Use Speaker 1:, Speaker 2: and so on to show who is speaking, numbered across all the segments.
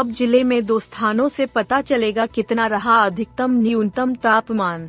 Speaker 1: अब ज़िले में दो स्थानों से पता चलेगा कितना रहा अधिकतम न्यूनतम तापमान।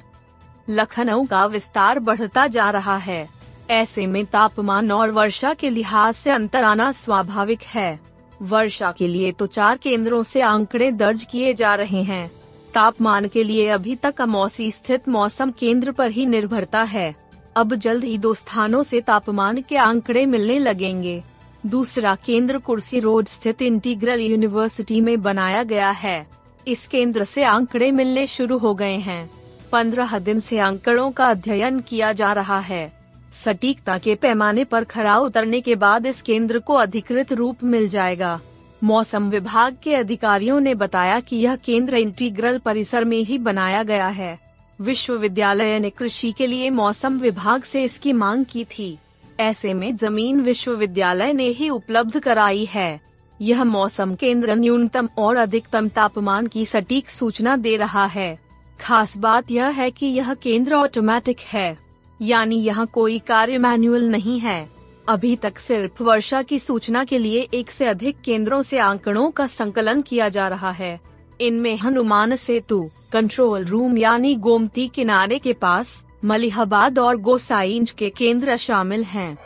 Speaker 1: लखनऊ का विस्तार बढ़ता जा रहा है। ऐसे में तापमान और वर्षा के लिहाज से अंतर आना स्वाभाविक है। वर्षा के लिए तो चार केंद्रों से आंकड़े दर्ज किए जा रहे हैं। तापमान के लिए अभी तक अमौसी स्थित मौसम केंद्र पर ही निर्भरता है। अब जल्द ही दो स्थानों से तापमान के आंकड़े मिलने लगेंगे। दूसरा केंद्र कुर्सी रोड स्थित इंटीग्रल यूनिवर्सिटी में बनाया गया है। इस केंद्र से आंकड़े मिलने शुरू हो गए हैं। पंद्रह दिन से आंकड़ों का अध्ययन किया जा रहा है। सटीकता के पैमाने पर खरा उतरने के बाद इस केंद्र को अधिकृत रूप मिल जाएगा। मौसम विभाग के अधिकारियों ने बताया कि यह केंद्र इंटीग्रल परिसर में ही बनाया गया है। विश्वविद्यालय ने कृषि के लिए मौसम विभाग से इसकी मांग की थी। ऐसे में ज़मीन विश्वविद्यालय ने ही उपलब्ध कराई है। यह मौसम केंद्र न्यूनतम और अधिकतम तापमान की सटीक सूचना दे रहा है। खास बात यह है कि यह केंद्र ऑटोमेटिक है। यानी यहाँ कोई कार्य मैनुअल नहीं है। अभी तक सिर्फ़ वर्षा की सूचना के लिए एक से अधिक केंद्रों से आंकड़ों का संकलन किया जा रहा है। इनमें हनुमान सेतु कंट्रोल रूम यानी गोमती किनारे के पास मलिहाबाद और गोसाइंज के केंद्र शामिल हैं।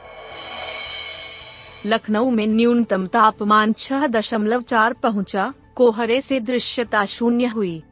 Speaker 1: लखनऊ में न्यूनतम तापमान छह दशमलव चार पहुँचा, कोहरे से दृश्यता शून्य हुई।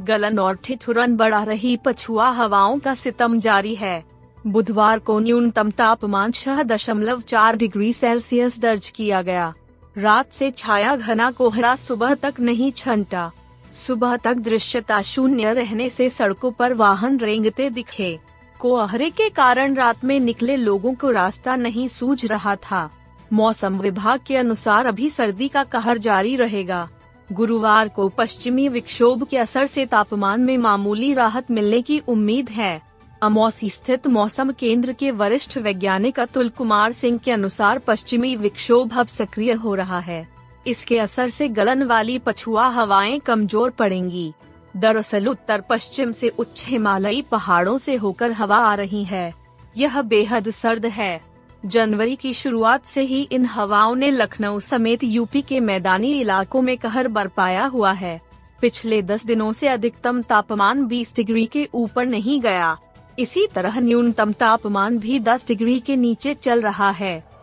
Speaker 1: गलन और ठिठुरन बढ़ा रही पछुआ हवाओं का सितम जारी है। बुधवार को न्यूनतम तापमान छह दशमलव चार डिग्री सेल्सियस दर्ज किया गया। रात से छाया घना कोहरा सुबह तक नहीं छंटा। सुबह तक दृश्यता शून्य रहने से सड़कों पर वाहन रेंगते दिखे। कोहरे के कारण रात में निकले लोगों को रास्ता नहीं सूझ रहा था। मौसम विभाग के अनुसार अभी सर्दी का कहर जारी रहेगा। गुरुवार को पश्चिमी विक्षोभ के असर से तापमान में मामूली राहत मिलने की उम्मीद है। अमौसी स्थित मौसम केंद्र के वरिष्ठ वैज्ञानिक अतुल कुमार सिंह के अनुसार पश्चिमी विक्षोभ अब सक्रिय हो रहा है। इसके असर से गलन वाली पछुआ हवाएँ कमज़ोर पड़ेंगी। दरअसल उत्तर पश्चिम से उच्च हिमालयी पहाड़ों से होकर हवा आ रही है। यह बेहद सर्द है। जनवरी की शुरुआत से ही इन हवाओं ने लखनऊ समेत यूपी के मैदानी इलाकों में कहर बरपाया हुआ है। पिछले दस दिनों से अधिकतम तापमान 20 डिग्री के ऊपर नहीं गया। इसी तरह न्यूनतम तापमान भी 10 डिग्री के नीचे चल रहा है।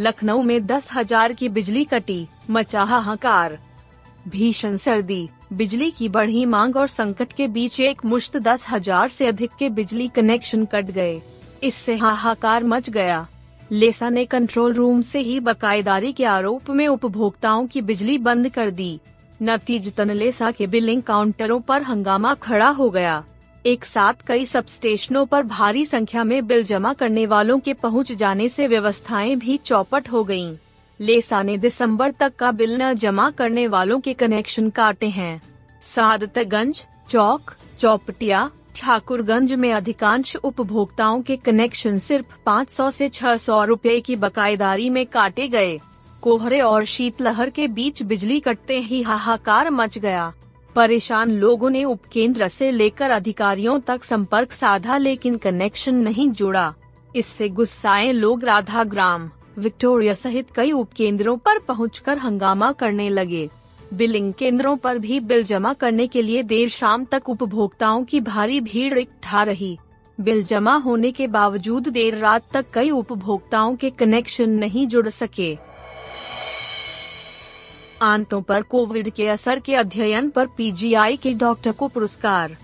Speaker 1: लखनऊ में दस हज़ार की बिजली कटी मचा हाहाकार भीषण सर्दी, बिजली की बढ़ी मांग और संकट के बीच एक मुश्त दस हज़ार से अधिक के बिजली कनेक्शन कट गए। इससे हाहाकार मच गया। लेसा ने कंट्रोल रूम से ही बकायेदारी के आरोप में उपभोक्ताओं की बिजली बंद कर दी। नतीजतन लेसा के बिलिंग काउंटरों पर हंगामा खड़ा हो गया। एक साथ कई सब स्टेशनों पर भारी संख्या में बिल जमा करने वालों के पहुँच जाने से व्यवस्थाएँ भी चौपट हो गयीं। लेसा ने दिसंबर तक का बिल न जमा करने वालों के कनेक्शन काटे हैं। सादतगंज, चौक, चौपटिया, ठाकुरगंज में अधिकांश उपभोक्ताओं के कनेक्शन सिर्फ़ 500 से 600 रुपए की बकायेदारी में काटे गए। कोहरे और शीतलहर के बीच बिजली कटते ही हाहाकार मच गया। परेशान लोगों ने उपकेंद्र से लेकर अधिकारियों तक संपर्क साधा, लेकिन कनेक्शन नहीं जुड़ा। इससे गुस्साए लोग राधा ग्राम, विक्टोरिया सहित कई उपकेंद्रों पर पहुंचकर हंगामा करने लगे। बिलिंग केंद्रों पर भी बिल जमा करने के लिए देर शाम तक उपभोक्ताओं की भारी भीड़ इकट्ठा रही। बिल जमा होने के बावजूद देर रात तक कई उपभोक्ताओं के कनेक्शन नहीं जुड़ सके। आंतों पर कोविड के असर के अध्ययन पर पीजीआई के डॉक्टर को पुरस्कार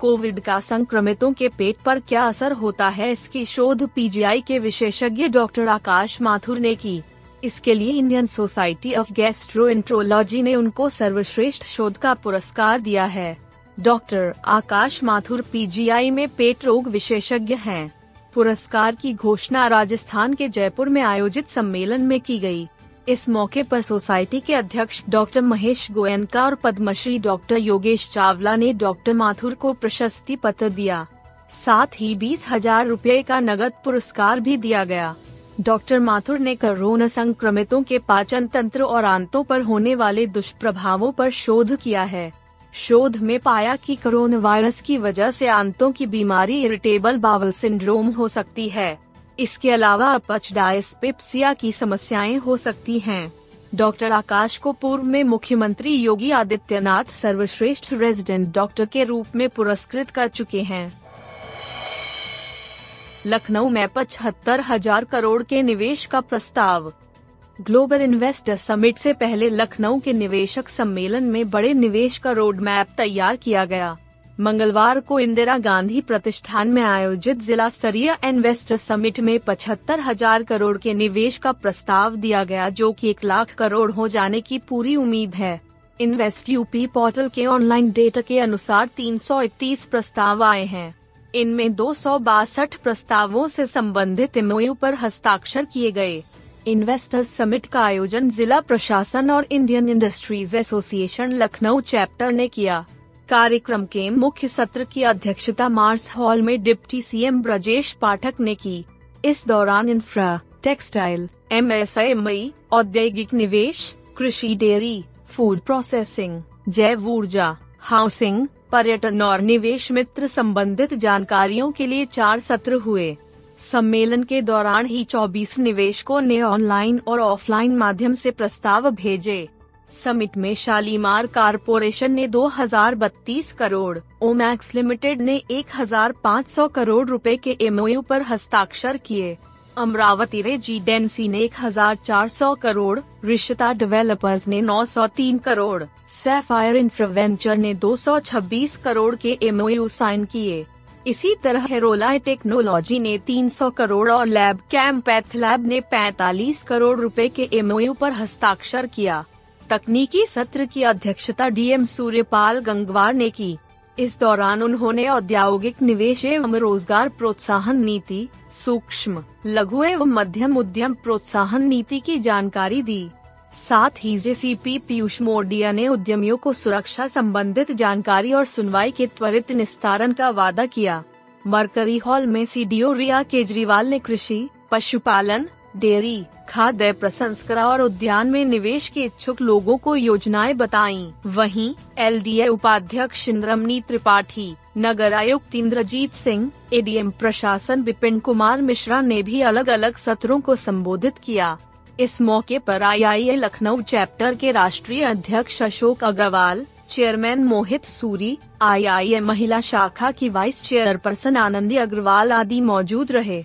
Speaker 1: कोविड का संक्रमितों के पेट पर क्या असर होता है इसकी शोध पीजीआई के विशेषज्ञ डॉक्टर आकाश माथुर ने की इसके लिए इंडियन सोसाइटी ऑफ़ गैस्ट्रोएंट्रोलॉजी ने उनको सर्वश्रेष्ठ शोध का पुरस्कार दिया है डॉक्टर आकाश माथुर पीजीआई में पेट रोग विशेषज्ञ हैं। पुरस्कार की घोषणा राजस्थान के जयपुर में आयोजित सम्मेलन में की गई। इस मौके पर सोसाइटी के अध्यक्ष डॉक्टर महेश गोयनका और पद्मश्री डॉक्टर योगेश चावला ने डॉक्टर माथुर को प्रशस्ति पत्र दिया। साथ ही बीस हज़ार रूपए का नगद पुरस्कार भी दिया गया। डॉक्टर माथुर ने कोरोना संक्रमितों के पाचन तंत्र और आंतों पर होने वाले दुष्प्रभावों पर शोध किया है। शोध में पाया कि कोरोना वायरस की वजह से आंतों की बीमारी इरिटेबल बावल सिंड्रोम हो सकती है। इसके अलावा अपच डायस्पेप्सिया की समस्याएँ हो सकती हैं। डॉक्टर आकाश को पूर्व में मुख्यमंत्री योगी आदित्यनाथ सर्वश्रेष्ठ रेजिडेंट डॉक्टर के रूप में पुरस्कृत कर चुके हैं। लखनऊ में पचहत्तर हज़ार करोड़ के निवेश का प्रस्ताव। ग्लोबल इन्वेस्टर समिट से पहले लखनऊ के निवेशक सम्मेलन में बड़े निवेश का रोड मैप तैयार किया गया। मंगलवार को इंदिरा गांधी प्रतिष्ठान में आयोजित जिला स्तरीय इन्वेस्टर समिट में पचहत्तर हज़ार करोड़ के निवेश का प्रस्ताव दिया गया जो कि एक लाख करोड़ हो जाने की पूरी उम्मीद है। इन्वेस्ट यूपी पोर्टल के ऑनलाइन डेटा के अनुसार तीन प्रस्ताव आए हैं। इनमें दो सौ बासठ प्रस्तावों से संबंधित एमओयू पर हस्ताक्षर किए गए। इन्वेस्टर्स समिट का आयोजन जिला प्रशासन और Indian industries association Lucknow chapter ने किया। कार्यक्रम के मुख्य सत्र की अध्यक्षता मार्स हॉल में डिप्टी सीएम ब्रजेश पाठक ने की। इस दौरान इंफ्रा, टेक्सटाइल एम एस औद्योगिक निवेश, कृषि डेयरी, फ़ूड प्रोसेसिंग, जैव ऊर्जा, हाउसिंग, पर्यटन और निवेश मित्र संबंधित जानकारियों के लिए चार सत्र हुए। सम्मेलन के दौरान ही 24 निवेशकों ने ऑनलाइन और ऑफलाइन माध्यम से प्रस्ताव भेजे। समिट में शालीमार कारपोरेशन ने 2032 करोड़, ओमैक्स लिमिटेड ने 1500 करोड़ रुपए के एमओयू पर हस्ताक्षर किए। अमरावती रेजिडेंसी ने 1400 करोड़, रिश्ता डेवलपर्स ने 903 करोड़, सैफायर इंफ्रावेंचर ने 226 करोड़ के एमओयू साइन किए। इसी तरह हेरोला टेक्नोलॉजी ने 300 करोड़ और लैब कैम्प लैब ने 45 करोड़ रुपए के एमओयू पर हस्ताक्षर किया। तकनीकी सत्र की अध्यक्षता डीएम सूर्यपाल गंगवार ने की। इस दौरान उन्होंने औद्योगिक निवेश एवं रोज़गार प्रोत्साहन नीति, सूक्ष्म, लघु एवं मध्यम उद्यम प्रोत्साहन नीति की जानकारी दी। साथ ही जेसीपी पीयूष मोडिया ने उद्यमियों को सुरक्षा संबंधित जानकारी और सुनवाई के त्वरित निस्तारण का वादा किया। मरकरी हॉल में सीडीओ रिया केजरीवाल ने कृषि, पशुपालन डेयरी खाद्य प्रसंस्करण और उद्यान में निवेश के इच्छुक लोगों को योजनाएँ बताई। वहीं, एलडीए उपाध्यक्ष इंद्रमनी त्रिपाठी, नगर आयुक्त इंद्रजीत सिंह, एडीएम प्रशासन विपिन कुमार मिश्रा ने भी अलग अलग सत्रों को संबोधित किया। इस मौके पर आई लखनऊ चैप्टर के राष्ट्रीय अध्यक्ष अशोक अग्रवाल, चेयरमैन मोहित सूरी, आईआईए महिला शाखा की वाइस चेयरपर्सन आनंदी अग्रवाल आदि मौजूद रहे।